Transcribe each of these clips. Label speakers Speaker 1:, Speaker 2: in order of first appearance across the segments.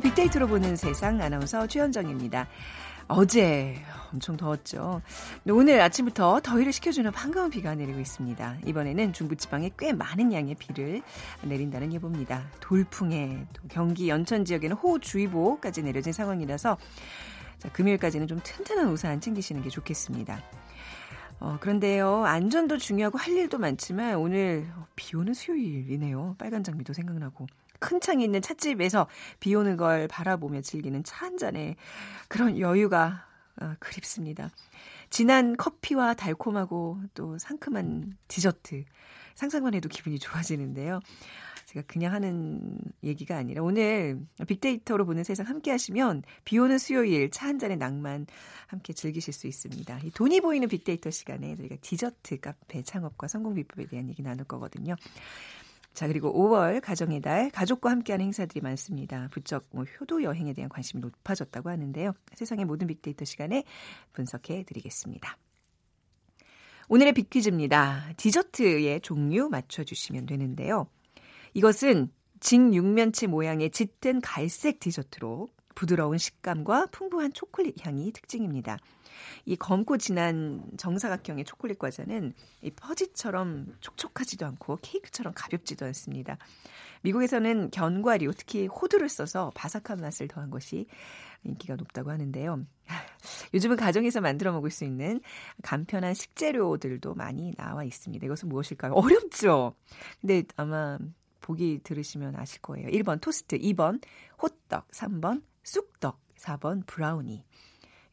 Speaker 1: 빅데이터로 보는 세상 아나운서 최현정입니다. 어제 엄청 더웠죠. 오늘 아침부터 더위를 식혀주는 반가운 비가 내리고 있습니다. 이번에는 중부지방에 꽤 많은 양의 비를 내린다는 예보입니다. 돌풍에 또 경기 연천 지역에는 호우주의보까지 내려진 상황이라서 자, 금요일까지는 좀 튼튼한 우산 챙기시는 게 좋겠습니다. 어, 그런데요, 안전도 중요하고 할 일도 많지만 오늘 비 오는 수요일이네요. 빨간 장미도 생각나고. 큰 창이 있는 찻집에서 비 오는 걸 바라보며 즐기는 차 한 잔에 그런 여유가 어, 그립습니다. 진한 커피와 달콤하고 또 상큼한 디저트. 상상만 해도 기분이 좋아지는데요. 제가 그냥 하는 얘기가 아니라 오늘 빅데이터로 보는 세상 함께 하시면 비 오는 수요일 차 한 잔의 낭만 함께 즐기실 수 있습니다. 이 돈이 보이는 빅데이터 시간에 저희가 디저트 카페 창업과 성공 비법에 대한 얘기 나눌 거거든요. 자, 그리고 5월 가정의 달 가족과 함께하는 행사들이 많습니다. 부쩍 뭐 효도 여행에 대한 관심이 높아졌다고 하는데요. 세상의 모든 빅데이터 시간에 분석해 드리겠습니다. 오늘의 빅퀴즈입니다. 디저트의 종류 맞춰주시면 되는데요. 이것은 직육면체 모양의 짙은 갈색 디저트로 부드러운 식감과 풍부한 초콜릿 향이 특징입니다. 이 검고 진한 정사각형의 초콜릿 과자는 이 퍼지처럼 촉촉하지도 않고 케이크처럼 가볍지도 않습니다. 미국에서는 견과류, 특히 호두를 써서 바삭한 맛을 더한 것이 인기가 높다고 하는데요. 요즘은 가정에서 만들어 먹을 수 있는 간편한 식재료들도 많이 나와 있습니다. 이것은 무엇일까요? 어렵죠? 근데 아마 보기 들으시면 아실 거예요. 1번 토스트, 2번 호떡, 3번 쑥떡, 4번 브라우니.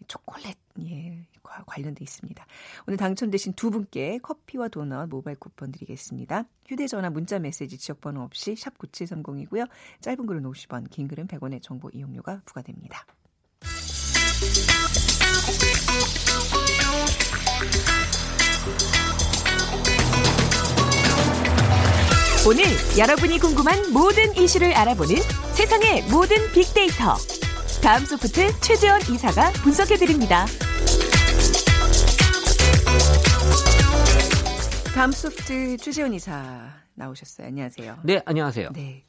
Speaker 1: 초콜릿 예 관련돼 있습니다. 오늘 당첨되신 두 분께 커피와 도넛 모바일 쿠폰 드리겠습니다. 휴대전화 문자 메시지 지역번호 없이 샵 9730이고요. 짧은 글은 50원, 긴 글은 100원의 정보 이용료가 부과됩니다. 오늘 여러분이 궁금한 모든 이슈를 알아보는 세상의 모든 빅데이터. 다음 소프트 최재원 이사가 분석해드립니다. 다음 소프트 최재원 이사 나오셨어요. 안녕하세요.
Speaker 2: 네, 안녕하세요.
Speaker 1: 네.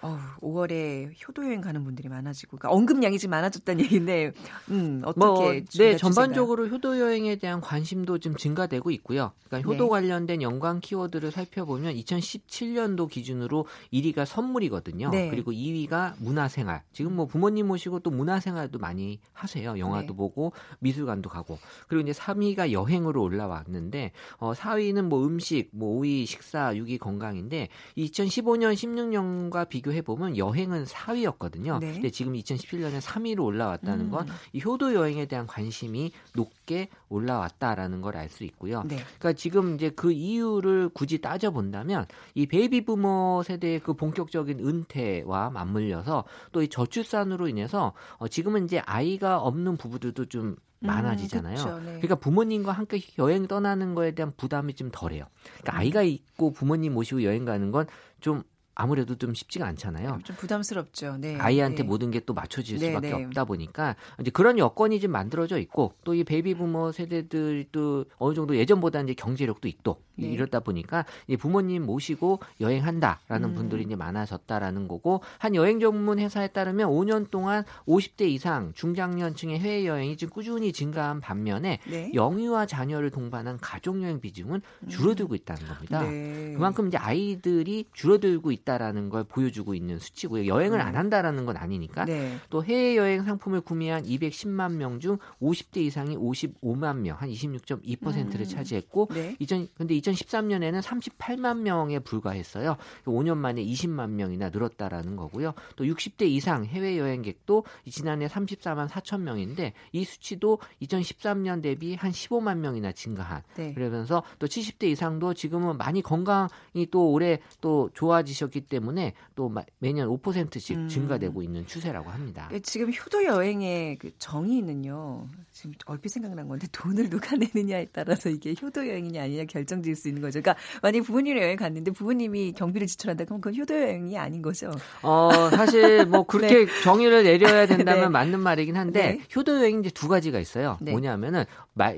Speaker 1: 어 5월에 효도 여행 가는 분들이 많아지고 그러니까 언급량이 좀 많아졌다는 얘기인데 음, 어떻게 뭐,
Speaker 2: 네, 전반적으로 효도 여행에 대한 관심도 좀 증가되고 있고요. 그러니까 효도 네. 관련된 연관 키워드를 살펴보면 2017년도 기준으로 1위가 선물이거든요. 네. 그리고 2위가 문화생활. 지금 뭐 부모님 모시고 또 문화생활도 많이 하세요. 영화도 네. 보고 미술관도 가고. 그리고 이제 3위가 여행으로 올라왔는데 어 4위는 뭐 음식, 뭐 5위 식사, 6위 건강인데 2015년 16년과 비교 비교해 보면 여행은 4위였거든요. 네. 근데 지금 2017년에 3위로 올라왔다는 음. 건이 효도 여행에 대한 관심이 높게 올라왔다라는 걸 알 수 있고요. 네. 그러니까 지금 이제 그 이유를 굳이 따져 본다면 이 베이비 부머 세대의 그 본격적인 은퇴와 맞물려서 또 이 저출산으로 인해서 어 지금은 이제 아이가 없는 부부들도 좀 음, 많아지잖아요. 음, 네. 그러니까 부모님과 함께 여행 떠나는 거에 대한 부담이 좀 덜해요. 그러니까 음. 아이가 있고 부모님 모시고 여행 가는 건 좀 아무래도 좀 쉽지가 않잖아요.
Speaker 1: 좀 부담스럽죠. 네.
Speaker 2: 아이한테
Speaker 1: 네.
Speaker 2: 모든 게 또 맞춰질 네, 수밖에 네. 없다 보니까 이제 그런 여건이 좀 만들어져 있고 또 이 베이비 부머 세대들도 어느 정도 예전보다 이제 경제력도 있고 네. 이렇다 보니까 이제 부모님 모시고 여행한다라는 음. 분들이 이제 많아졌다라는 거고 한 여행 전문 회사에 따르면 5년 동안 50대 이상 중장년층의 해외 여행이 지금 꾸준히 증가한 반면에 네. 영유아 자녀를 동반한 가족 여행 비중은 음. 줄어들고 있다는 겁니다. 네. 그만큼 이제 아이들이 줄어들고 있다. 있다라는 걸 보여주고 있는 수치고요. 여행을 안 음. 한다라는 건 아니니까. 네. 또 해외 여행 상품을 구매한 210만 명 중 50대 이상이 55만 명, 한 26.2%를 음. 차지했고, 네. 2000 근데 2013년에는 38만 명에 불과했어요. 5년 만에 20만 명이나 늘었다라는 거고요. 또 60대 이상 해외 여행객도 지난해 34만 4천 명인데 이 수치도 2013년 대비 한 15만 명이나 증가한. 네. 그러면서 또 70대 이상도 지금은 많이 건강이 또 올해 또 좋아지셨기 때문에 또 매년 5%씩 음. 증가되고 있는 추세라고 합니다.
Speaker 1: 예, 지금 효도 여행의 그 정의는요. 지금 얼핏 생각난 건데 돈을 누가 내느냐에 따라서 이게 효도 여행이냐 아니냐 결정질 수 있는 거죠. 그러니까 만약 부모님이 여행 갔는데 부모님이 경비를 지출한다 그러면 그건 효도 여행이 아닌 거죠.
Speaker 2: 어 사실 뭐 그렇게 네. 정의를 내려야 된다면 네. 맞는 말이긴 한데 네. 효도 여행 이제 두 가지가 있어요. 네. 뭐냐면은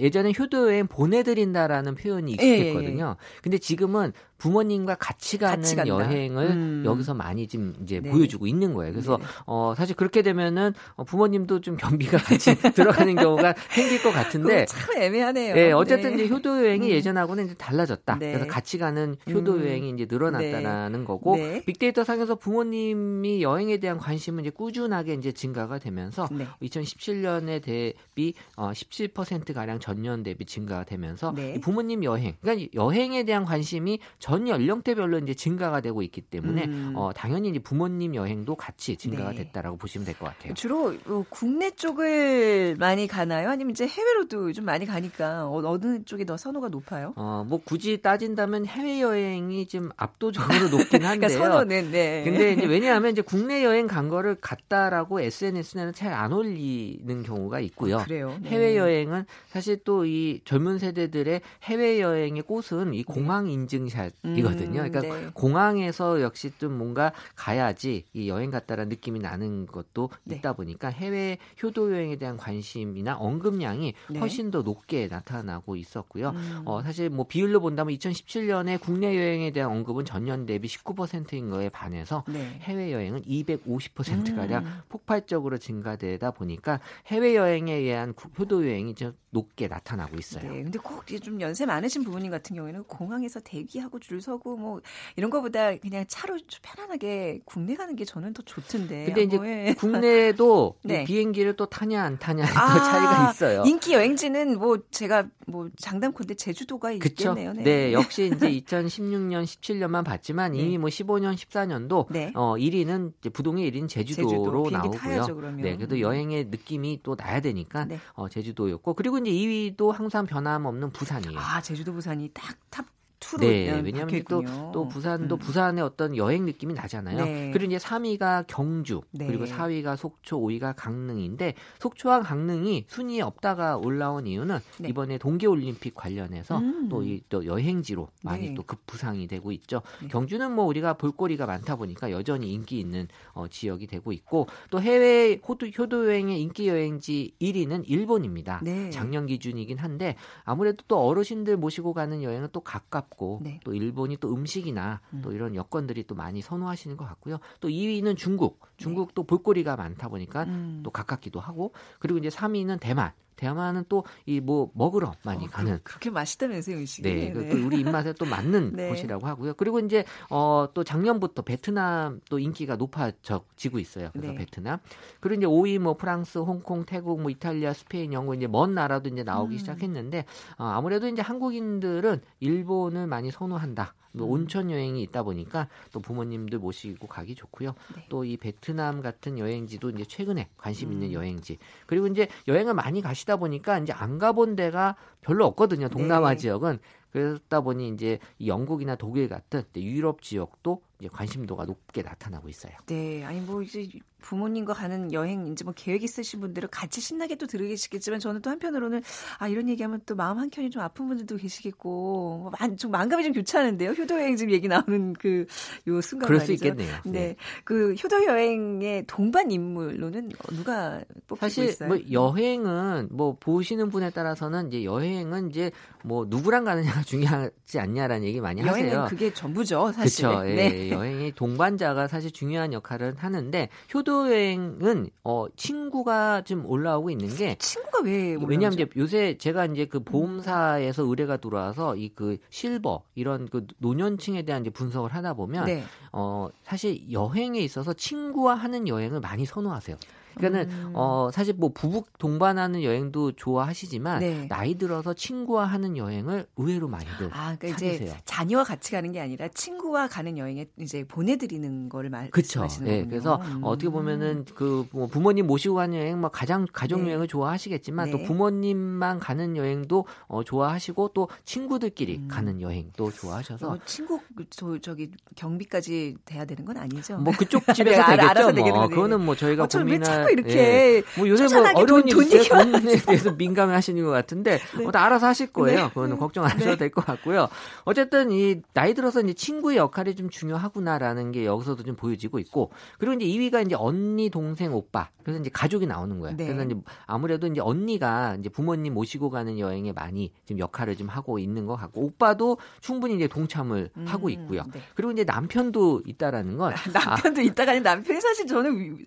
Speaker 2: 예전에 효도 여행 보내드린다라는 표현이 예, 예, 익숙했거든요. 예. 근데 지금은 부모님과 같이 가는 같이 여행을 음. 여기서 많이 좀 이제 네. 보여주고 있는 거예요. 그래서 네. 어 사실 그렇게 되면은 어, 부모님도 좀 경비가 같이 들어가는 경우가 생길 것 같은데
Speaker 1: 참 애매하네요.
Speaker 2: 네, 어쨌든 네. 이제 효도 여행이 음. 예전하고는 이제 달라졌다. 네. 그래서 같이 가는 효도 음. 여행이 이제 늘어났다라는 네. 거고 네. 빅데이터 상에서 부모님이 여행에 대한 관심은 이제 꾸준하게 이제 증가가 되면서 2017년에 대비 어 17% 가량 전년 대비 증가가 되면서 부모님 여행, 그러니까 여행에 대한 관심이 전 연령대별로 이제 증가가 되고 있기 때문에 음. 어, 당연히 이제 부모님 여행도 같이 증가가 네. 됐다라고 보시면 될 것 같아요.
Speaker 1: 주로 뭐 국내 쪽을 많이 가나요? 아니면 이제 해외로도 좀 많이 가니까 어, 어느 쪽이 더 선호가 높아요?
Speaker 2: 어, 뭐 굳이 따진다면 해외 여행이 좀 압도적으로 높긴 한데요.
Speaker 1: 그러니까 선호는 네.
Speaker 2: 근데 이제 왜냐하면 이제 국내 여행 간 거를 갔다라고 SNS에는 잘 안 올리는 경우가 있고요.
Speaker 1: 아, 그래요.
Speaker 2: 네. 해외 여행은 사실 또 이 젊은 세대들의 해외 여행의 꽃은 이 공항 인증샷 이거든요. 음, 그러니까 네. 공항에서 역시 좀 뭔가 가야지 이 여행 갔다라는 느낌이 나는 것도 네. 있다 보니까 해외 효도 여행에 대한 관심이나 언급량이 네. 훨씬 더 높게 나타나고 있었고요. 음. 어, 사실 뭐 비율로 본다면 2017년에 국내 여행에 대한 언급은 전년 대비 19%인 거에 반해서 네. 해외 여행은 250% 가량 음. 폭발적으로 증가되다 보니까 해외 여행에 의한 효도 여행이 좀 높게 나타나고 있어요.
Speaker 1: 네, 근데 꼭 좀 연세 많으신 부모님 같은 경우에는 공항에서 대기하고 줄 서고 뭐 이런 거보다 그냥 차로 편안하게 국내 가는 게 저는 더 좋던데.
Speaker 2: 근데 이제 뭐, 예. 국내에도 네. 비행기를 또 타냐 안 타냐 아, 차이가 있어요.
Speaker 1: 인기 여행지는 뭐 제가 뭐 장담컨대 제주도가? 있겠네요.
Speaker 2: 네. 네. 역시 이제 2016년, 17년만 봤지만 이미 네. 뭐 15년, 14년도 네. 어 1위는 이제 부동의 1위는 제주도로 제주도. 나오고요.
Speaker 1: 타야죠,
Speaker 2: 네, 그래도 음. 여행의 느낌이 또 나야 되니까 네. 어 제주도였고 그리고 이제 2위도 항상 변함없는 부산이에요.
Speaker 1: 아, 제주도 부산이 딱탑 투로
Speaker 2: 네, 왜냐하면 또, 또 부산도 음. 부산의 어떤 여행 느낌이 나잖아요. 네. 그리고 이제 3위가 경주, 네. 그리고 4위가 속초, 5위가 강릉인데 속초와 강릉이 순위에 없다가 올라온 이유는 네. 이번에 동계올림픽 관련해서 음. 또이 또 여행지로 많이 네. 또 급부상이 되고 있죠. 네. 경주는 뭐 우리가 볼거리가 많다 보니까 여전히 인기 있는 어, 지역이 되고 있고 또 해외 호도, 효도 여행의 인기 여행지 1위는 일본입니다. 네. 작년 기준이긴 한데 아무래도 또 어르신들 모시고 가는 여행은 또 가깝 가깝고 네. 또 일본이 또 음식이나 음. 또 이런 여건들이 또 많이 선호하시는 것 같고요. 또 2위는 중국. 중국도 네. 볼거리가 많다 보니까 음. 또 가깝기도 하고 그리고 이제 3위는 대만. 대만은 또 이 뭐 먹으러 많이
Speaker 1: 어,
Speaker 2: 가는
Speaker 1: 그, 렇게 맛있다면서요 음식이
Speaker 2: 네, 네. 또 우리 입맛에 또 맞는 네. 곳이라고 하고요. 그리고 이제 어 또 작년부터 베트남 또 인기가 높아지고 있어요. 그래서 네. 베트남 그리고 이제 5위 뭐 프랑스, 홍콩, 태국, 뭐 이탈리아, 스페인, 영국 이제 먼 나라도 이제 나오기 음. 시작했는데 어, 아무래도 이제 한국인들은 일본을 많이 선호한다. 뭐 음. 온천 여행이 있다 보니까 또 부모님들 모시고 가기 좋고요. 네. 또이 베트남 같은 여행지도 이제 최근에 관심 있는 음. 여행지. 그리고 이제 여행을 많이 가시다 보니까 이제 안 가본 데가 별로 없거든요. 동남아 네. 지역은. 그러다 보니 이제 영국이나 독일 같은 유럽 지역도 이제 관심도가 높게 나타나고 있어요.
Speaker 1: 네, 아니 뭐 이제 부모님과 가는 여행 이제 뭐 계획 있으신 분들은 같이 신나게 또 들으시겠지만 저는 또 한편으로는 아 이런 얘기하면 또 마음 한 켠이 좀 아픈 분들도 계시겠고 뭐, 좀 마음감이 좀 교차하는데요. 효도 여행 지금 얘기 나오는 그 요 순간
Speaker 2: 그럴
Speaker 1: 말이죠.
Speaker 2: 수 있겠네요.
Speaker 1: 네. 네. 그 효도 여행의 동반 인물로는 누가 뽑히고
Speaker 2: 사실
Speaker 1: 있어요?
Speaker 2: 뭐 여행은 뭐 보시는 분에 따라서는 이제 여행은 이제 뭐 누구랑 가느냐가 중요하지 않냐라는 얘기 많이
Speaker 1: 하세요.
Speaker 2: 여행은
Speaker 1: 그게 전부죠, 사실.
Speaker 2: 그렇죠. 예, 네. 여행의 동반자가 사실 중요한 역할을 하는데 효도 여행은 어 친구가 좀 올라오고 있는 게
Speaker 1: 친구가 왜
Speaker 2: 왜냐하면 이제 요새 제가 이제 그 보험사에서 의뢰가 들어와서 이 그 실버 이런 그 노년층에 대한 이제 분석을 하다 보면 네. 어 사실 여행에 있어서 친구와 하는 여행을 많이 선호하세요. 그러니까는 음. 어 사실 뭐 부부 동반하는 여행도 좋아하시지만 네. 나이 들어서 친구와 하는 여행을 의외로 많이들 아, 그러니까 찾으세요. 이제
Speaker 1: 자녀와 같이 가는 게 아니라 친구와 가는 여행에 이제 보내드리는 거를 말씀하시는 거예요. 네,
Speaker 2: 그래서 음. 어떻게 보면은 그 뭐 부모님 모시고 가는 여행, 뭐 가장 가족 네. 여행을 좋아하시겠지만 또 네. 부모님만 가는 여행도 어, 좋아하시고 또 친구들끼리 음. 가는 여행도 좋아하셔서
Speaker 1: 뭐 친구 저, 저기 경비까지 돼야 되는 건 아니죠.
Speaker 2: 뭐 그쪽 집에서 네, 되겠죠. 뭐. 그거는 뭐 저희가 어, 고민할
Speaker 1: 자꾸 이렇게 예.
Speaker 2: 뭐 요새 뭐 어려운 일 있어요. 돈에 대해서 민감하시는 것 같은데 네. 뭐다 알아서 하실 거예요. 네. 그거는 걱정 안 하셔도 네. 될것 같고요. 어쨌든 이 나이 들어서 이제 친구의 역할이 좀 중요하구나라는 게 여기서도 좀 보여지고 있고 그리고 이제 2위가 이제 언니, 동생, 오빠. 그래서 이제 가족이 나오는 거예요. 네. 그래서 이제 아무래도 이제 언니가 이제 부모님 모시고 가는 여행에 많이 지금 역할을 좀 하고 있는 것 같고 오빠도 충분히 이제 동참을 음, 하고 있고요. 네. 그리고 이제 남편도 있다라는 건
Speaker 1: 남편도 아, 있다가 아니 남편이 사실 저는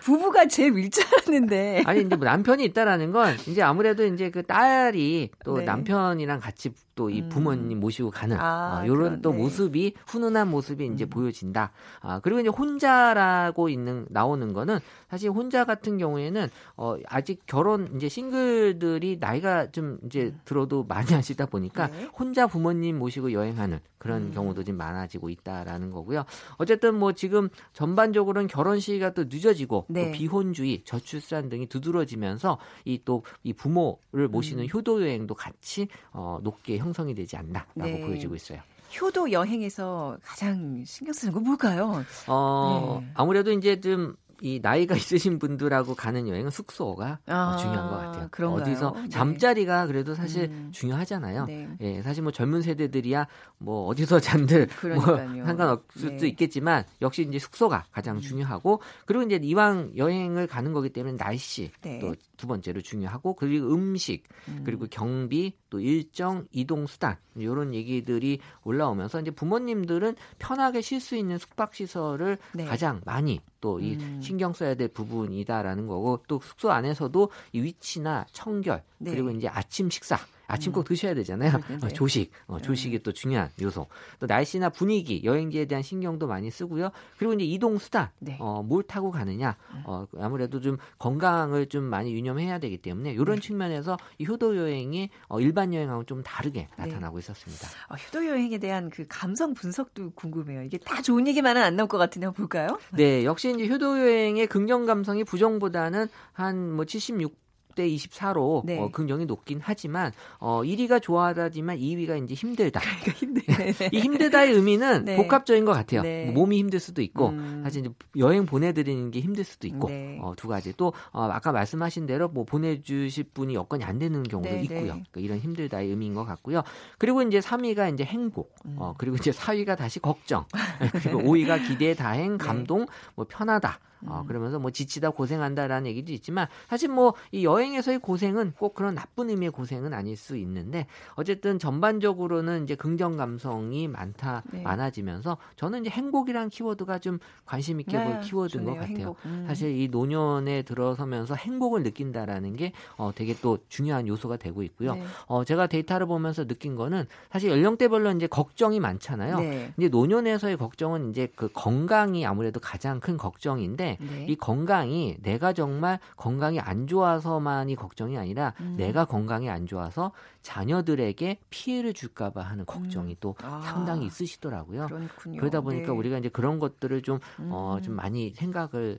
Speaker 1: 부부 가 제일 밀자라는데
Speaker 2: 아니 이제 뭐 남편이 있다라는 건 이제 아무래도 이제 그 딸이 또 네. 남편이랑 같이 또이 음. 부모님 모시고 가는 아, 어, 이런 또 모습이 훈훈한 모습이 이제 음. 보여진다. 아, 그리고 이제 혼자라고 있는 나오는 거는 사실 혼자 같은 경우에는 어, 아직 결혼 이제 싱글들이 나이가 좀 이제 음. 들어도 많이 하시다 보니까 네. 혼자 부모님 모시고 여행하는 그런 음. 경우도 좀 많아지고 있다라는 거고요. 어쨌든 뭐 지금 전반적으로는 결혼 시기가 또 늦어지고 네. 또 비혼주의, 저출산 등이 두드러지면서 이 또이 이 부모를 모시는 음. 효도 여행도 같이 어, 높게 형성이 되지 않나라고 네. 보여지고 있어요.
Speaker 1: 효도 여행에서 가장 신경 쓰는 건 뭘까요?
Speaker 2: 어, 네. 아무래도 이제 좀 이 나이가 있으신 분들하고 가는 여행은 숙소가 아, 중요한 것 같아요. 그런가요? 어디서 네. 잠자리가 그래도 사실 음. 중요하잖아요. 네. 예, 사실 뭐 젊은 세대들이야 뭐 어디서 잔들 뭐 상관없을 네. 수도 있겠지만 역시 이제 숙소가 가장 음. 중요하고 그리고 이제 이왕 여행을 가는 거기 때문에 날씨 네. 또두 번째로 중요하고 그리고 음식 음. 그리고 경비 또 일정 이동 수단 이런 얘기들이 올라오면서 이제 부모님들은 편하게 쉴 수 있는 숙박 시설을 네. 가장 많이 또이 음. 신경 써야 될 부분이다라는 거고 또 숙소 안에서도 이 위치나 청결 네. 그리고 이제 아침 식사 아침 꼭 음. 드셔야 되잖아요. 어, 조식, 어, 네. 조식이 또 중요한 요소. 또 날씨나 분위기, 여행지에 대한 신경도 많이 쓰고요. 그리고 이제 이동 수단, 네. 어, 뭘 타고 가느냐, 음. 어, 아무래도 좀 건강을 좀 많이 유념해야 되기 때문에 이런 네. 측면에서 이 효도 여행이 어, 일반 여행하고 좀 다르게 네. 나타나고 있었습니다.
Speaker 1: 어, 효도 여행에 대한 그 감성 분석도 궁금해요. 이게 다 좋은 얘기만은 안 나올 것 같은데 볼까요?
Speaker 2: 네, 역시 이제 효도 여행의 긍정 감성이 부정보다는 한 뭐 76. 6대 24로 네. 어, 긍정이 높긴 하지만 어, 1위가 좋아하다지만 2위가 이제 힘들다.
Speaker 1: 그러니까 힘들.
Speaker 2: 이 힘들다의 의미는 네. 복합적인 것 같아요. 네. 뭐 몸이 힘들 수도 있고 음. 사실 이제 여행 보내드리는 게 힘들 수도 있고 네. 어, 두 가지 또 어, 아까 말씀하신 대로 뭐 보내주실 분이 여건이 안 되는 경우도 네, 있고요. 그러니까 이런 힘들다의 의미인 것 같고요. 그리고 이제 3위가 이제 행복, 음. 어, 그리고 이제 4위가 다시 걱정, 그리고 5위가 기대, 다행, 감동, 뭐 편하다. 어, 음. 그러면서 뭐 지치다 고생한다라는 얘기도 있지만 사실 뭐 이 여행에서의 고생은 꼭 그런 나쁜 의미의 고생은 아닐 수 있는데 어쨌든 전반적으로는 이제 긍정 감성이 많다 네. 많아지면서 저는 이제 행복이란 키워드가 좀 관심 있게 네, 볼 키워드인 좋네요, 것 같아요. 음. 사실 이 노년에 들어서면서 행복을 느낀다라는 게 어, 되게 또 중요한 요소가 되고 있고요. 네. 어, 제가 데이터를 보면서 느낀 거는 사실 연령대별로 이제 걱정이 많잖아요. 네. 이제 노년에서의 걱정은 이제 그 건강이 아무래도 가장 큰 걱정인데 네. 이 건강이 내가 정말 건강이 안 좋아서만이 걱정이 아니라 음. 내가 건강이 안 좋아서 자녀들에게 피해를 줄까봐 하는 걱정이 음. 또 아. 상당히 있으시더라고요. 그렇군요. 그러다 보니까 네. 우리가 이제 그런 것들을 좀, 음. 어, 좀 많이 생각을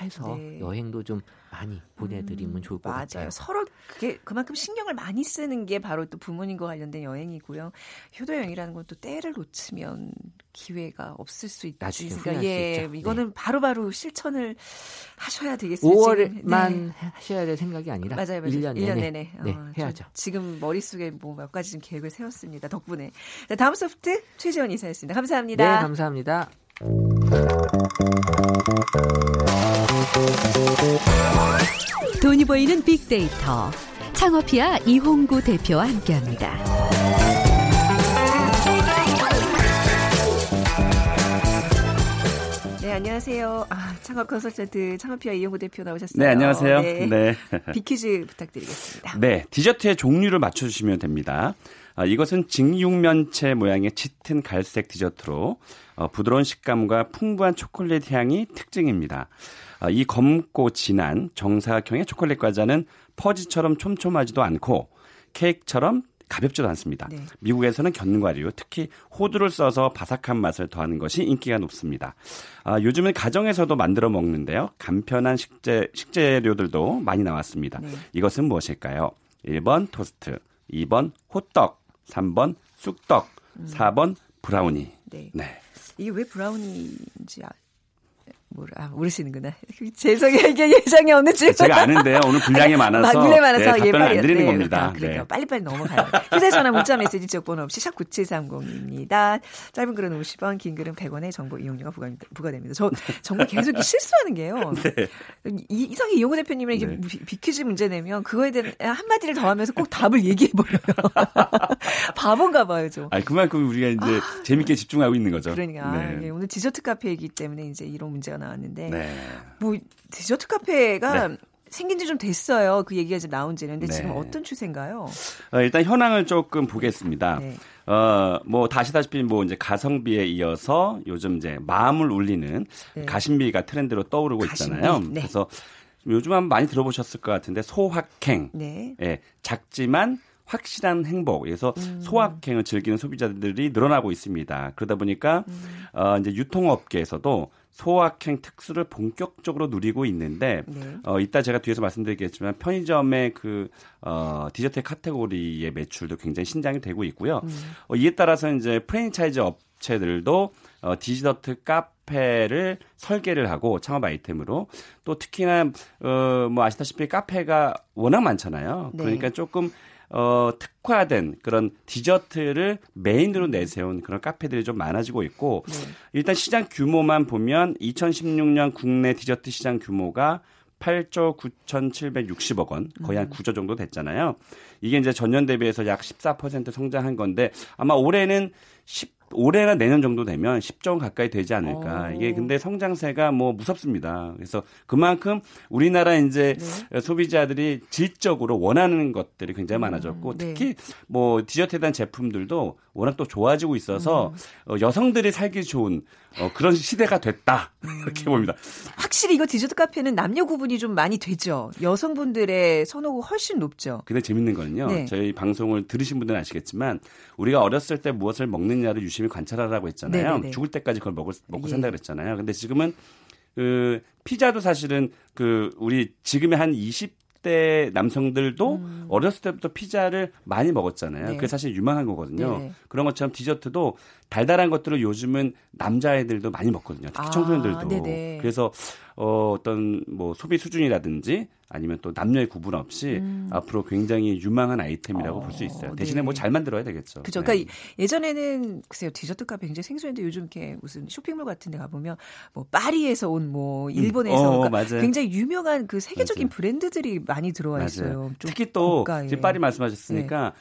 Speaker 2: 해서 네. 여행도 좀 많이 보내드리면 음, 좋을 것
Speaker 1: 맞아요.
Speaker 2: 같아요.
Speaker 1: 서로 그게 그만큼 신경을 많이 쓰는 게 바로 또 부모님과 관련된 여행이고요. 효도 여행이라는 건 또 때를 놓치면 기회가 없을 수 있다.
Speaker 2: 나중에 그러니까 예,
Speaker 1: 이거는 네. 바로바로 바로 실천을 하셔야 되겠습니다.
Speaker 2: 5월만 네. 하셔야 될 생각이 아니라 맞아요, 맞아요. 1년, 1년 내내, 내내. 네, 어, 해야죠.
Speaker 1: 지금 머릿속에 뭐 몇 가지 좀 계획을 세웠습니다. 덕분에. 자, 다음 소프트 최재원 이사였습니다. 감사합니다.
Speaker 2: 네, 감사합니다.
Speaker 3: 돈이 보이는 빅데이터 창업피아 이홍구 대표와 함께합니다.
Speaker 1: 안녕하세요. 아, 창업 컨설턴트 창업피아 이용구 대표 나오셨어요.
Speaker 4: 네, 안녕하세요. 네. 네.
Speaker 1: 비퀴즈 부탁드리겠습니다.
Speaker 4: 네, 디저트의 종류를 맞춰주시면 됩니다. 아, 이것은 직육면체 모양의 짙은 갈색 디저트로 어, 부드러운 식감과 풍부한 초콜릿 향이 특징입니다. 아, 이 검고 진한 정사각형의 초콜릿 과자는 퍼지처럼 촘촘하지도 않고 케이크처럼 가볍지도 않습니다. 네. 미국에서는 견과류, 특히 호두를 써서 바삭한 맛을 더하는 것이 인기가 높습니다. 아, 요즘은 가정에서도 만들어 먹는데요. 간편한 식재, 식재료들도 많이 나왔습니다. 네. 이것은 무엇일까요? 1번 토스트, 2번 호떡, 3번 쑥떡, 음. 4번 브라우니. 네.
Speaker 1: 네. 이게 왜 브라우니인지 아, 모르, 아, 모르시는구나. 죄송해요. 이게 예정이 어느 쯤.
Speaker 4: 제가 아는데요. 오늘 분량이 많아서.
Speaker 1: 분량이 많아서
Speaker 4: 네,
Speaker 1: 예,
Speaker 4: 안 드리는
Speaker 1: 네,
Speaker 4: 겁니다.
Speaker 1: 아, 그러니까
Speaker 4: 네.
Speaker 1: 빨리빨리 넘어가요. 휴대전화 문자 메시지 지역번호 없이 샵 9730입니다. 짧은 글은 50원, 긴 글은 100원의 정보 이용료가 부과, 부과됩니다. 저 정말 계속 실수하는 게요.
Speaker 4: 네.
Speaker 1: 이, 이상하게 이용호 대표님이 이렇게
Speaker 4: 네.
Speaker 1: 비퀴즈 문제 내면 그거에 대한 한마디를 더 하면서 꼭 답을 얘기해버려요. 바본가 봐요, 좀.
Speaker 4: 아니, 그만큼 우리가 이제 재밌게 집중하고 있는 거죠.
Speaker 1: 그러니까
Speaker 4: 네.
Speaker 1: 예, 오늘 디저트 카페이기 때문에 이제 이런 문제가 나왔는데
Speaker 4: 네.
Speaker 1: 뭐 디저트 카페가
Speaker 4: 네.
Speaker 1: 생긴 지 좀 됐어요. 그 얘기가 이제 나온 지는. 근데
Speaker 4: 네.
Speaker 1: 지금 어떤 추세인가요?
Speaker 4: 어, 일단 현황을 조금 보겠습니다.
Speaker 1: 네.
Speaker 4: 어, 뭐, 다시다시피 뭐 이제 가성비에 이어서 요즘 이제 마음을 울리는
Speaker 1: 네.
Speaker 4: 가심비가 트렌드로 떠오르고
Speaker 1: 가심비,
Speaker 4: 있잖아요.
Speaker 1: 네.
Speaker 4: 그래서 요즘 한번 많이 들어보셨을 것 같은데 소확행.
Speaker 1: 네.
Speaker 4: 예, 작지만 확실한 행복. 그래서
Speaker 1: 음.
Speaker 4: 소확행을 즐기는 소비자들이 늘어나고 있습니다. 그러다 보니까
Speaker 1: 음.
Speaker 4: 어, 이제 유통업계에서도 소확행 특수를 본격적으로 누리고 있는데
Speaker 1: 네.
Speaker 4: 어, 이따 제가 뒤에서 말씀드리겠지만 편의점의 그 어, 디저트 카테고리의 매출도 굉장히 신장이 되고 있고요.
Speaker 1: 음.
Speaker 4: 어, 이에 따라서 이제 프랜차이즈 업체들도 어, 디저트 카페를 설계를 하고 창업 아이템으로 또 특히나 어, 뭐 아시다시피 카페가 워낙 많잖아요.
Speaker 1: 네.
Speaker 4: 그러니까 조금 어, 특화된 그런 디저트를 메인으로 내세운 그런 카페들이 좀 많아지고 있고
Speaker 1: 네.
Speaker 4: 일단 시장 규모만 보면 2016년 국내 디저트 시장 규모가 8조 9,760억 원, 거의 한 9조 정도 됐잖아요. 이게 이제 전년 대비해서 약 14% 성장한 건데 아마 올해는 10 올해나 내년 정도 되면 10조 원 가까이 되지 않을까.
Speaker 1: 오.
Speaker 4: 이게 근데 성장세가 뭐 무섭습니다. 그래서 그만큼 우리나라 이제
Speaker 1: 네.
Speaker 4: 소비자들이 질적으로 원하는 것들이 굉장히 많아졌고
Speaker 1: 음, 네.
Speaker 4: 특히 뭐 디저트에 대한 제품들도 워낙 또 좋아지고 있어서
Speaker 1: 음.
Speaker 4: 어, 여성들이 살기 좋은 어, 그런 시대가 됐다 이렇게 봅니다.
Speaker 1: 확실히 이거 디저트 카페는 남녀 구분이 좀 많이 되죠. 여성분들의 선호가 훨씬 높죠.
Speaker 4: 근데 재밌는 거는요.
Speaker 1: 네.
Speaker 4: 저희 방송을 들으신 분들은 아시겠지만 우리가 어렸을 때 무엇을 먹느냐를 유심 히 관찰하라고 했잖아요.
Speaker 1: 네네네.
Speaker 4: 죽을 때까지 그걸 먹을, 먹고
Speaker 1: 예.
Speaker 4: 산다 그랬잖아요. 근데 지금은 그 피자도 사실은 그 우리 지금의 한 20대 남성들도 어렸을 때부터 피자를 많이 먹었잖아요.
Speaker 1: 음. 네.
Speaker 4: 그게 사실 유망한 거거든요.
Speaker 1: 네.
Speaker 4: 그런 것처럼 디저트도 달달한 것들을 요즘은 남자애들도 많이 먹거든요. 특히
Speaker 1: 아,
Speaker 4: 청소년들도.
Speaker 1: 네네.
Speaker 4: 그래서 어, 어떤 뭐 소비 수준이라든지 아니면 또 남녀의 구분 없이 앞으로 굉장히 유망한 아이템이라고
Speaker 1: 음. 어,
Speaker 4: 볼수 있어요. 대신에
Speaker 1: 네.
Speaker 4: 뭐잘 만들어야 되겠죠.
Speaker 1: 그죠.
Speaker 4: 네.
Speaker 1: 그러니까 예전에는 글쎄요 디저트 카페 굉장히 생소했는데 요즘 이렇게 무슨 쇼핑몰 같은데 가 보면 뭐 파리에서 온 뭐 일본에서
Speaker 4: 어,
Speaker 1: 그러니까
Speaker 4: 맞아요.
Speaker 1: 굉장히 유명한 그 세계적인
Speaker 4: 맞아요.
Speaker 1: 브랜드들이 많이 들어와. 있어요. 좀
Speaker 4: 특히 또.
Speaker 1: 네.
Speaker 4: 지금 파리 말씀하셨으니까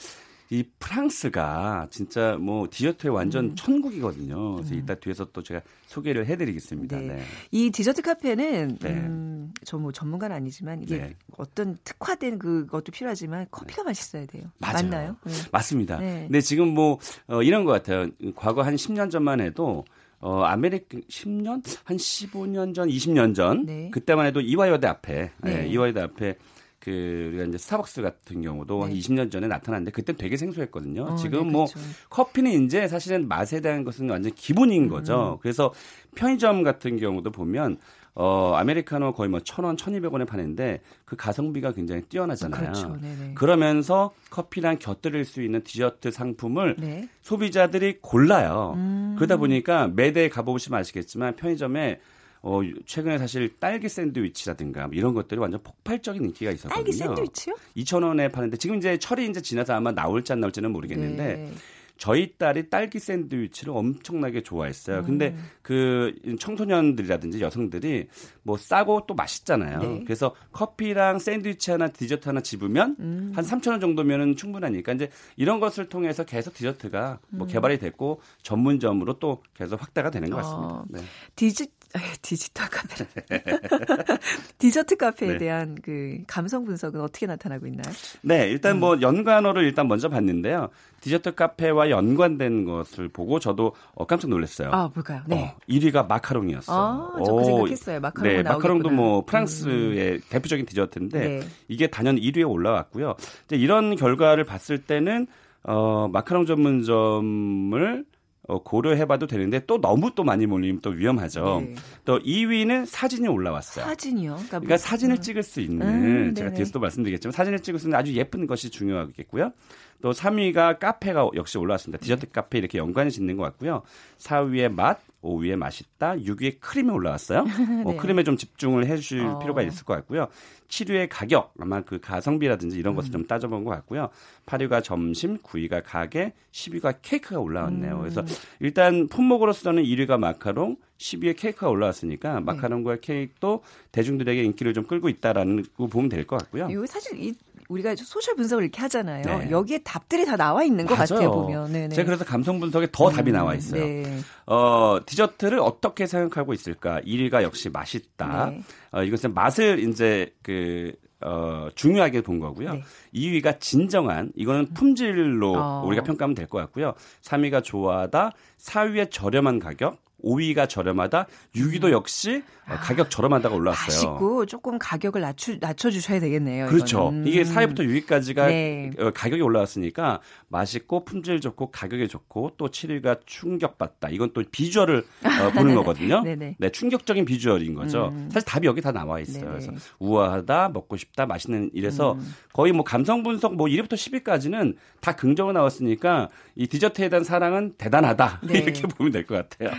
Speaker 4: 이 프랑스가 진짜 뭐 디저트의 완전
Speaker 1: 음.
Speaker 4: 천국이거든요. 그래서 이따 뒤에서 또 제가 소개를 해드리겠습니다.
Speaker 1: 네.
Speaker 4: 네.
Speaker 1: 이 디저트 카페는
Speaker 4: 네.
Speaker 1: 음, 저뭐 전문가는 아니지만 이게
Speaker 4: 네.
Speaker 1: 어떤 특화된 그것도 필요하지만 커피가 맛있어야 돼요.
Speaker 4: 맞아요.
Speaker 1: 맞나요? 네.
Speaker 4: 맞습니다.
Speaker 1: 네.
Speaker 4: 근데 지금 뭐 어, 이런 것 같아요. 과거 한 10년 전만 해도 어, 아메리카 10년 한 15년 전, 20년 전
Speaker 1: 네.
Speaker 4: 그때만 해도 이화여대 앞에
Speaker 1: 네.
Speaker 4: 예, 이화여대 앞에 그 우리가 이제 스타벅스 같은 경우도 한
Speaker 1: 네.
Speaker 4: 20년 전에 나타났는데 그때 되게 생소했거든요.
Speaker 1: 어,
Speaker 4: 지금
Speaker 1: 네,
Speaker 4: 뭐
Speaker 1: 그렇죠.
Speaker 4: 커피는 이제 사실은 맛에 대한 것은 완전
Speaker 1: 음.
Speaker 4: 기본인 거죠. 그래서 편의점 같은 경우도 보면 어, 아메리카노 거의 뭐 1,000원, 1,200원에 파는데 그 가성비가 굉장히 뛰어나잖아요.
Speaker 1: 그렇죠. 네네.
Speaker 4: 그러면서 커피랑 곁들일 수 있는 디저트 상품을
Speaker 1: 네.
Speaker 4: 소비자들이 골라요.
Speaker 1: 음.
Speaker 4: 그러다 보니까 매대에 가보시면 아시겠지만 편의점에 어, 최근에 사실 딸기 샌드위치라든가 뭐 이런 것들이 완전 폭발적인 인기가 있었거든요.
Speaker 1: 딸기 샌드위치요?
Speaker 4: 2,000원에 파는데 지금 이제 철이 이제 지나서 아마 나올지 안 나올지는 모르겠는데
Speaker 1: 네.
Speaker 4: 저희 딸이 딸기 샌드위치를 엄청나게 좋아했어요.
Speaker 1: 음.
Speaker 4: 근데 그 청소년들이라든지 여성들이 뭐 싸고 또 맛있잖아요.
Speaker 1: 네.
Speaker 4: 그래서 커피랑 샌드위치 하나, 디저트 하나 집으면
Speaker 1: 음.
Speaker 4: 한 3천 원 정도면은 충분하니까 이제 이런 것을 통해서 계속 디저트가
Speaker 1: 음.
Speaker 4: 뭐 개발이 됐고 전문점으로 또 계속 확대가 되는 것 같습니다.
Speaker 1: 어.
Speaker 4: 네.
Speaker 1: 디지 디지털 카페 디저트 카페에
Speaker 4: 네.
Speaker 1: 대한 그 감성 분석은 어떻게 나타나고 있나요?
Speaker 4: 네,
Speaker 1: 음.
Speaker 4: 일단 뭐 연관어를 일단 먼저 봤는데요. 디저트 카페와 연관된 것을 보고 저도 어, 깜짝 놀랐어요.
Speaker 1: 아 뭘까요? 네.
Speaker 4: 어, 1위가 마카롱이었어.
Speaker 1: 아, 저그 생각했어요. 마카롱
Speaker 4: 네, 마카롱도
Speaker 1: 나오겠구나. 음.
Speaker 4: 뭐 프랑스의 대표적인 디저트인데
Speaker 1: 네.
Speaker 4: 이게 단연 1위에 올라왔고요. 이제 이런 결과를 봤을 때는 어, 마카롱 전문점을 어, 고려해봐도 되는데 또 너무 또 많이 몰리면 또 위험하죠.
Speaker 1: 네.
Speaker 4: 또 2위는 사진이 올라왔어요.
Speaker 1: 사진이요. 그러니까,
Speaker 4: 그러니까 사진을 찍을 수 있는
Speaker 1: 음,
Speaker 4: 제가. 뒤에서도 말씀드리겠지만 사진을 찍을 수 있는 아주 예쁜 것이 중요하겠고요. 또 3위가 카페가 역시 올라왔습니다. 디저트 카페 이렇게 연관이 짓는 것 같고요. 4위에 맛, 5위에 맛있다, 6위에 크림이 올라왔어요. 네. 어, 크림에 좀 집중을 해주실 어. 필요가 있을 것 같고요. 7위의 가격, 아마 그 가성비라든지 이런 것을 음. 좀 따져본 것 같고요. 8위가 점심, 9위가 가게, 10위가 케이크가 올라왔네요. 음. 그래서 일단 품목으로서는 1위가 마카롱, 10위에 케이크가 올라왔으니까 네. 마카롱과 케이크도 대중들에게 인기를 좀 끌고 있다라는 거 보면 될 것 같고요.
Speaker 1: 이거 사실 이 우리가 소셜 분석을 이렇게 하잖아요. 네. 여기에 답들이 다 나와 있는 것 맞아요. 같아요 보면. 네네.
Speaker 4: 제가 그래서 감성 분석에 더 음, 답이 나와 있어요. 네. 어, 디저트를 어떻게 생각하고 있을까? 1위가 역시 맛있다. 네. 어, 이것은 맛을 이제 그 어, 중요하게 본 거고요. 네. 2위가 진정한 이거는 품질로 어. 우리가 평가하면 될 것 같고요. 3위가 좋아하다, 4위에 저렴한 가격, 5위가 저렴하다, 6위도 음. 역시 아, 가격 저렴하다가 올라왔어요.
Speaker 1: 맛있고 조금 가격을 낮추, 낮춰주셔야 되겠네요.
Speaker 4: 그렇죠. 음. 이게 4위부터 6위까지가 네. 어, 가격이 올라왔으니까 맛있고 품질 좋고 가격이 좋고 또 7위가 충격받다. 이건 또 비주얼을 어, 보는 거거든요. 네, 충격적인 비주얼인 거죠. 음. 사실 답이 여기 다 나와 있어요. 네네. 그래서 우아하다, 먹고 싶다, 맛있는 이래서 음. 거의 뭐 감성 분석 뭐 1위부터 10위까지는 다 긍정으로 나왔으니까 이 디저트에 대한 사랑은 대단하다. 네. 이렇게 보면 될 것 같아요.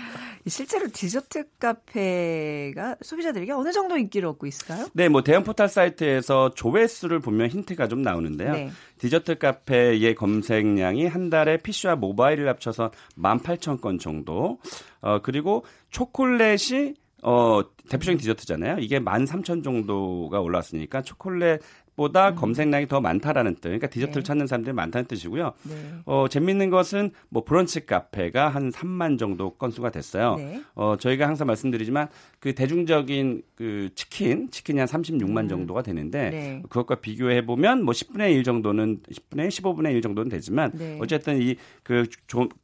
Speaker 1: 실제로 디저트 카페가 소비자들에게 어느 정도 인기를 얻고 있을까요?
Speaker 4: 네, 뭐 대형 포털 사이트에서 조회수를 보면 힌트가 좀 나오는데요. 네. 디저트 카페의 검색량이 한 달에 PC와 모바일을 합쳐서 18,000건 정도. 어, 그리고 초콜릿이 어, 대표적인 디저트잖아요. 이게 13,000 정도가 올라왔으니까 초콜릿 보다 음. 검색량이 더 많다라는 뜻. 그러니까 디저트를 네. 찾는 사람들이 많다는 뜻이고요. 네. 어, 재밌는 것은 뭐 브런치 카페가 한 3만 정도 건수가 됐어요. 네. 어, 저희가 항상 말씀드리지만 그 대중적인 그 치킨, 치킨이 한 36만 음. 정도가 되는데 네. 그것과 비교해 보면 뭐 10분의 1 정도는 10분의 1, 15분의 1 정도는 되지만 네. 어쨌든 이 그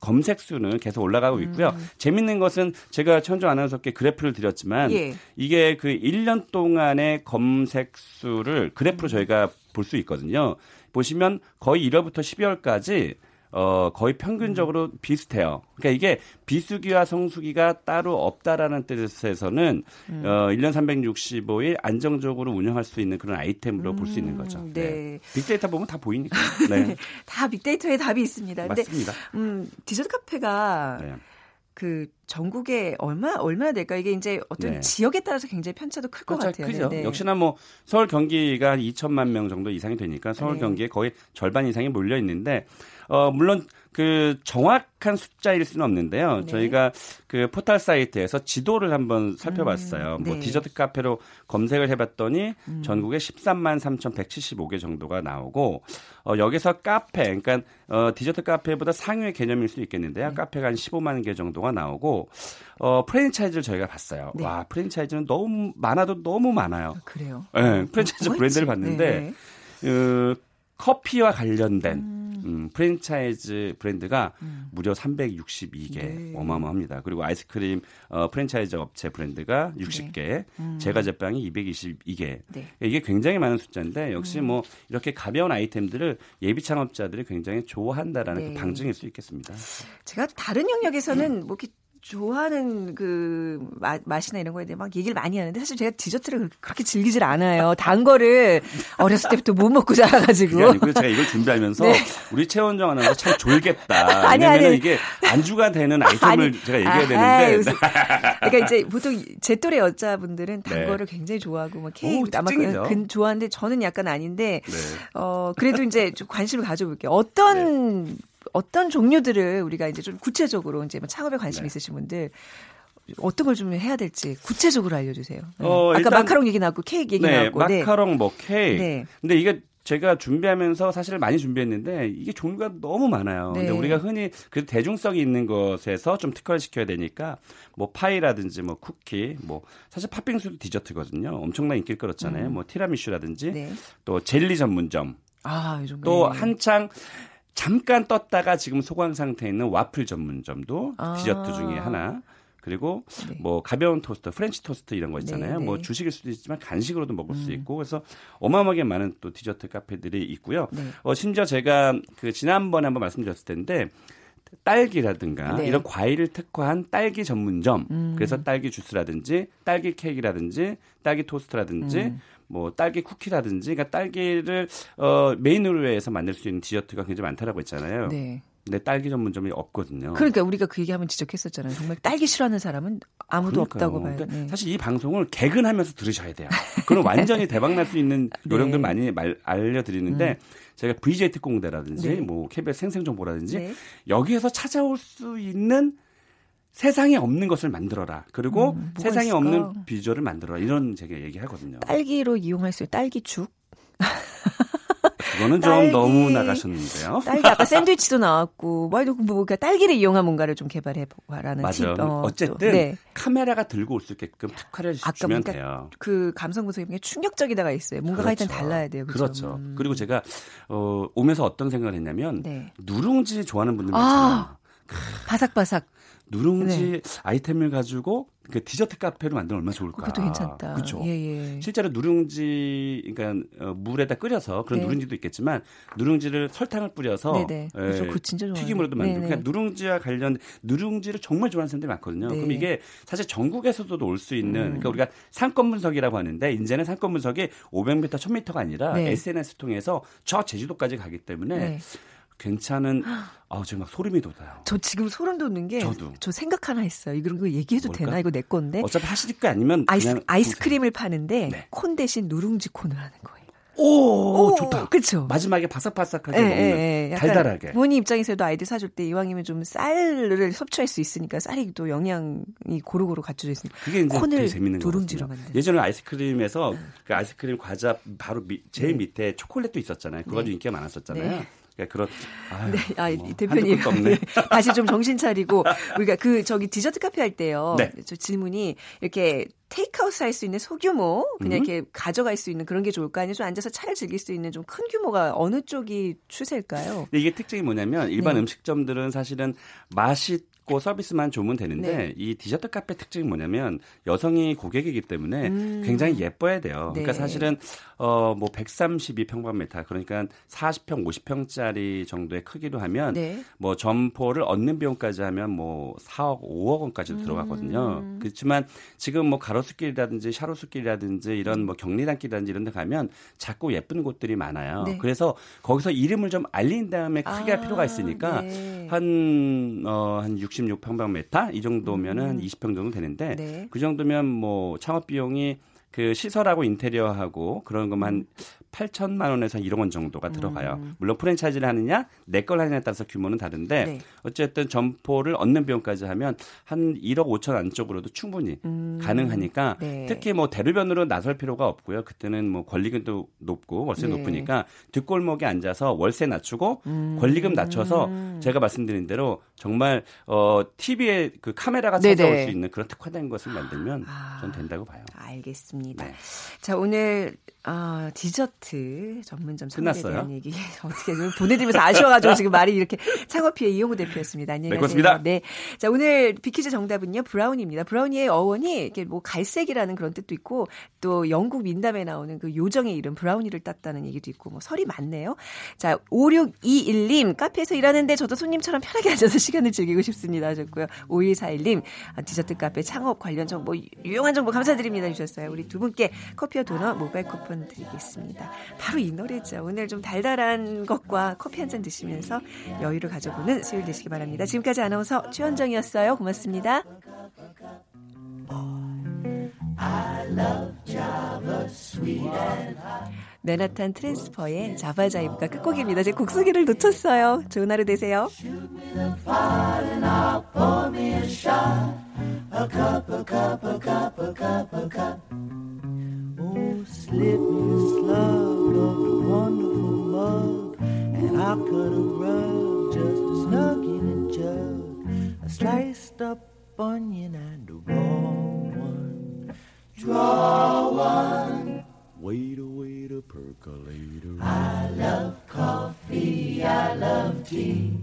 Speaker 4: 검색 수는 계속 올라가고 있고요. 음. 재밌는 것은 제가 천정 아나운서께 그래프를 드렸지만 예. 이게 그 1년 동안의 검색 수를 그래프로 저희 저희가 볼 수 있거든요. 보시면 거의 1월부터 12월까지 어, 거의 평균적으로 음. 비슷해요. 그러니까 이게 비수기와 성수기가 따로 없다라는 뜻에서는 음. 어, 1년 365일 안정적으로 운영할 수 있는 그런 아이템으로 음. 볼수 있는 거죠. 네. 네. 빅데이터 보면 다 보이니까. 네.
Speaker 1: 다 빅데이터에 답이 있습니다.
Speaker 4: 맞습니다.
Speaker 1: 근데, 음, 디저트 카페가 네. 그 전국에 얼마 얼마나 될까 이게 이제 어떤 네. 지역에 따라서 굉장히 편차도 클것 그렇죠. 같아요.
Speaker 4: 크죠. 네. 역시나 뭐 서울 경기가 2천만 명 정도 이상이 되니까 서울 네. 경기에 거의 절반 이상이 몰려 있는데 어 물론 그 정확한 숫자일 수는 없는데요. 네. 저희가 그 포털 사이트에서 지도를 한번 살펴봤어요. 음, 뭐 네. 뭐 디저트 카페로 검색을 해봤더니 음. 전국에 13만 3,175개 정도가 나오고 어, 여기서 카페, 그러니까 어, 디저트 카페보다 상위의 개념일 수 있겠는데요. 네. 카페가 한 15만 개 정도가 나오고 어, 프랜차이즈를 저희가 봤어요. 네. 와 프랜차이즈는 너무 많아도 너무 많아요.
Speaker 1: 아, 그래요?
Speaker 4: 네, 프랜차이즈 뭐, 브랜드를 봤는데. 네. 어, 커피와 관련된 음. 음, 프랜차이즈 브랜드가 음. 무려 362개 네. 어마어마합니다. 그리고 아이스크림 어, 프랜차이즈 업체 브랜드가 60개, 네. 음. 제과 제빵이 222개. 네. 이게 굉장히 많은 숫자인데 역시 음. 뭐 이렇게 가벼운 아이템들을 예비 창업자들이 굉장히 좋아한다라는 그 네. 그 방증일 수 있겠습니다.
Speaker 1: 제가 다른 영역에서는 뭐 이렇게 좋아하는 그 맛, 맛이나 이런 거에 대해 막 얘기를 많이 하는데 사실 제가 디저트를 그렇게 즐기질 않아요. 단 거를 어렸을 때부터 못 먹고 자라가지고.
Speaker 4: 아니고 제가 이걸 준비하면서 네. 우리 최원정 아나운서 참 졸겠다. 아니, 아니. 이게 안주가 되는 아이템을 아니, 제가 얘기해야 되는데.
Speaker 1: 아, 그러니까 이제 보통 제 또래 여자분들은 단 네. 거를 굉장히 좋아하고 뭐 케이크 오, 아마 그, 그, 좋아하는데 저는 약간 아닌데 네. 어 그래도 이제 좀 관심을 가져볼게요. 어떤 네. 어떤 종류들을 우리가 이제 좀 구체적으로 이제 뭐 창업에 관심 네. 있으신 분들 어떤 걸 좀 해야 될지 구체적으로 알려주세요. 네. 어, 아까 마카롱 얘기 나왔고 케이크 얘기 네, 나왔고.
Speaker 4: 마카롱, 뭐 케이크. 네. 근데 이게 제가 준비하면서 사실 많이 준비했는데 이게 종류가 너무 많아요. 네. 근데 우리가 흔히 그 대중성이 있는 것에서 좀 특화를 시켜야 되니까 뭐 파이라든지 뭐 쿠키, 뭐 사실 팥빙수도 디저트거든요. 엄청난 인기를 끌었잖아요. 음. 뭐 티라미슈라든지 네. 또 젤리 전문점. 아, 또 한창 잠깐 떴다가 지금 소강 상태에 있는 와플 전문점도 아. 디저트 중에 하나. 그리고 네. 뭐 가벼운 토스트, 프렌치 토스트 이런 거 있잖아요. 네, 뭐 네. 주식일 수도 있지만 간식으로도 먹을 음. 수 있고 그래서 어마어마하게 많은 또 디저트 카페들이 있고요. 네. 어 심지어 제가 그 지난번에 한번 말씀드렸을 텐데 딸기라든가 네. 이런 과일을 특화한 딸기 전문점. 음. 그래서 딸기 주스라든지 딸기 케이크라든지 딸기 토스트라든지 음. 뭐 딸기 쿠키라든지 그러니까 딸기를 어 메인으로 해서 만들 수 있는 디저트가 굉장히 많다라고 했잖아요. 네. 근데 딸기 전문점이 없거든요.
Speaker 1: 그러니까 우리가 그 얘기하면 지적했었잖아요. 정말 딸기 싫어하는 사람은 아무도 그러니까요. 없다고 봐요. 그러니까
Speaker 4: 네. 사실 이 방송을 개근하면서 들으셔야 돼요. 그럼 완전히 대박 날 수 있는 네. 요령들 네. 많이 말, 알려드리는데 음. 제가 VJ 특공대라든지 네. 뭐 KBS 생생정보라든지 네. 여기에서 찾아올 수 있는 세상에 없는 것을 만들어라. 그리고 음, 세상에 있을까? 없는 비주얼을 만들어라. 이런 제가 얘기하거든요.
Speaker 1: 딸기로 이용할 수 딸기죽.
Speaker 4: 그거는 딸기, 좀 너무 나가셨는데요.
Speaker 1: 딸기 아까 샌드위치도 나왔고 뭐도 뭐, 그러니까 딸기를 이용한 뭔가를 좀 개발해 보라는
Speaker 4: 맞아요. 팁. 어, 쨌든 네. 카메라가 들고 올 수 있게끔 특화를 아까 주면 그러니까 돼요.
Speaker 1: 그 감성 분석이 충격적이다가 있어요. 뭔가가 그렇죠. 일단 달라야 돼요.
Speaker 4: 그렇죠. 그렇죠. 음. 그리고 제가 어, 오면서 어떤 생각을 했냐면 네. 누룽지 좋아하는 분들 많잖아요. 아,
Speaker 1: 바삭바삭.
Speaker 4: 누룽지 네. 아이템을 가지고 그 디저트 카페로 만들면 얼마나 좋을까.
Speaker 1: 그것도 괜찮다.
Speaker 4: 그렇죠. 예, 예. 실제로 누룽지 그러니까 어, 물에다 끓여서 그런 네. 누룽지도 있겠지만 누룽지를 설탕을 뿌려서
Speaker 1: 네네. 네. 예,
Speaker 4: 튀김으로도 만들고 그러니까 누룽지와 관련 누룽지를 정말 좋아하는 사람들이 많거든요. 네. 그럼 이게 사실 전국에서도 올 수 있는 음. 그러니까 우리가 상권 분석이라고 하는데 이제는 상권 분석이 500m, 1000m가 아니라 네. SNS 통해서 저 제주도까지 가기 때문에 네. 괜찮은 아 지금 막 소름이 돋아요.
Speaker 1: 저 지금 소름 돋는 게 저도 저 생각 하나 했어요. 이거 얘기해도 뭘까? 되나? 이거 내 건데.
Speaker 4: 어차피 하실 거 아니면
Speaker 1: 아이스 아이스크림을 파는데 네. 콘 대신 누룽지 콘을 하는 거예요.
Speaker 4: 오, 오 좋다.
Speaker 1: 그렇죠.
Speaker 4: 마지막에 바삭바삭하게 네, 먹는 네, 달달하게.
Speaker 1: 부모님 입장에서도 아이들 사줄 때 이왕이면 좀 쌀을 섭취할 수 있으니까 쌀이 또 영양이 고루고루 갖춰져 있으니까.
Speaker 4: 그게 이제 콘을 재밌는 누룽지로 만든. 예전에 아이스크림에서 그 아이스크림 과자 바로 미, 제일 네. 밑에 초콜릿도 있었잖아요. 그거 네. 인기가 많았었잖아요. 네. 그러니까 그런
Speaker 1: 아, 네, 아 뭐, 대표님 네, 다시 좀 정신 차리고 우리가 그 저기 디저트 카페 할 때요. 네. 저 질문이 이렇게 테이크아웃 할 수 있는 소규모 그냥 음. 이렇게 가져갈 수 있는 그런 게 좋을까 아니면 좀 앉아서 차를 즐길 수 있는 좀 큰 규모가 어느 쪽이 추세일까요?
Speaker 4: 이게 특징이 뭐냐면 일반 네. 음식점들은 사실은 맛이 있고 서비스만 좋으면 되는데 네. 이 디저트 카페 특징이 뭐냐면 여성이 고객이기 때문에 음. 굉장히 예뻐야 돼요. 그러니까 네. 그러니까 사실은 어 뭐 132평방미터 그러니까 40평, 50평짜리 정도의 크기로 하면 네. 뭐 점포를 얻는 비용까지 하면 뭐 4억, 5억 원까지도 음. 들어가거든요. 그렇지만 지금 뭐 가로수길이라든지 샤로수길이라든지 이런 뭐 경리단길이라든지 이런 데 가면 자꾸 예쁜 곳들이 많아요. 네. 그래서 거기서 이름을 좀 알린 다음에 크게 아, 할 필요가 있으니까 네. 한, 어, 한 60, 66평방미터 이 정도면은 음. 20평 정도 되는데 네. 그 정도면 뭐 창업 비용이 그 시설하고 인테리어하고 그런 것만 8천만 원에서 1억 원 정도가 들어가요. 음. 물론 프랜차이즈를 하느냐, 내 걸 하느냐에 따라서 규모는 다른데 네. 어쨌든 점포를 얻는 비용까지 하면 한 1억 5천 안쪽으로도 충분히 음. 가능하니까 네. 특히 뭐 대로변으로 나설 필요가 없고요. 그때는 뭐 권리금도 높고 월세 네. 높으니까 뒷골목에 앉아서 월세 낮추고 음. 권리금 낮춰서 제가 말씀드린 대로 정말 어 TV에 그 카메라가 찾아올 수 있는 그런 특화된 것을 만들면 아. 전 된다고 봐요.
Speaker 1: 알겠습니다. 네. 자 오늘 아, 디저트 전문점 선물에 대한 얘기 어떻게 좀 보내드리면서 아쉬워가지고 지금 말이 이렇게 창업피의 이용우 대표였습니다. 안녕히
Speaker 4: 네, 가세요.
Speaker 1: 네, 네. 자 오늘 비퀴즈 정답은요 브라우닙니다. 브라우니의 어원이 이렇게 뭐 갈색이라는 그런 뜻도 있고 또 영국 민담에 나오는 그 요정의 이름 브라우니를 땄다는 얘기도 있고 뭐 설이 많네요. 자 5621님 카페에서 일하는데 저도 손님처럼 편하게 앉아서 시간을 즐기고 싶습니다 하셨고요. 5141님 아, 디저트 카페 창업 관련 정보 유용한 정보 감사드립니다 주셨어요. 우리 두 분께 커피와 도넛 모바일 쿠폰 드리겠습니다. 바로 이 노래죠. 오늘 좀 달달한 것과 커피 한 잔 드시면서 여유를 가져보는 수요일 되시기 바랍니다. 지금까지 아나운서 최현정이었어요. 고맙습니다. 맨하탄 트랜스퍼의 자바자이브가 끝곡입니다. 제 곡소개를 놓쳤어요. 좋은 하루 되세요. slip me a slug of the wonderful mug, and I could have rubbed just a snug in a jug, a sliced up onion and a raw one. Draw one. Wait a wait a percolator. I love coffee, I love tea.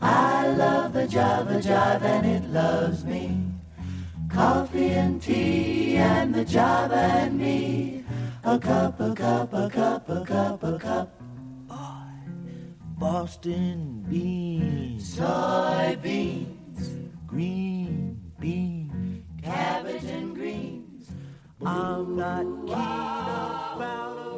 Speaker 1: I love the Java Jive and it loves me. Coffee and tea and the Java and me. A cup, a cup, a cup, a cup, a cup. Boston beans, soybeans, green beans, cabbage and greens. I'm not keen
Speaker 5: found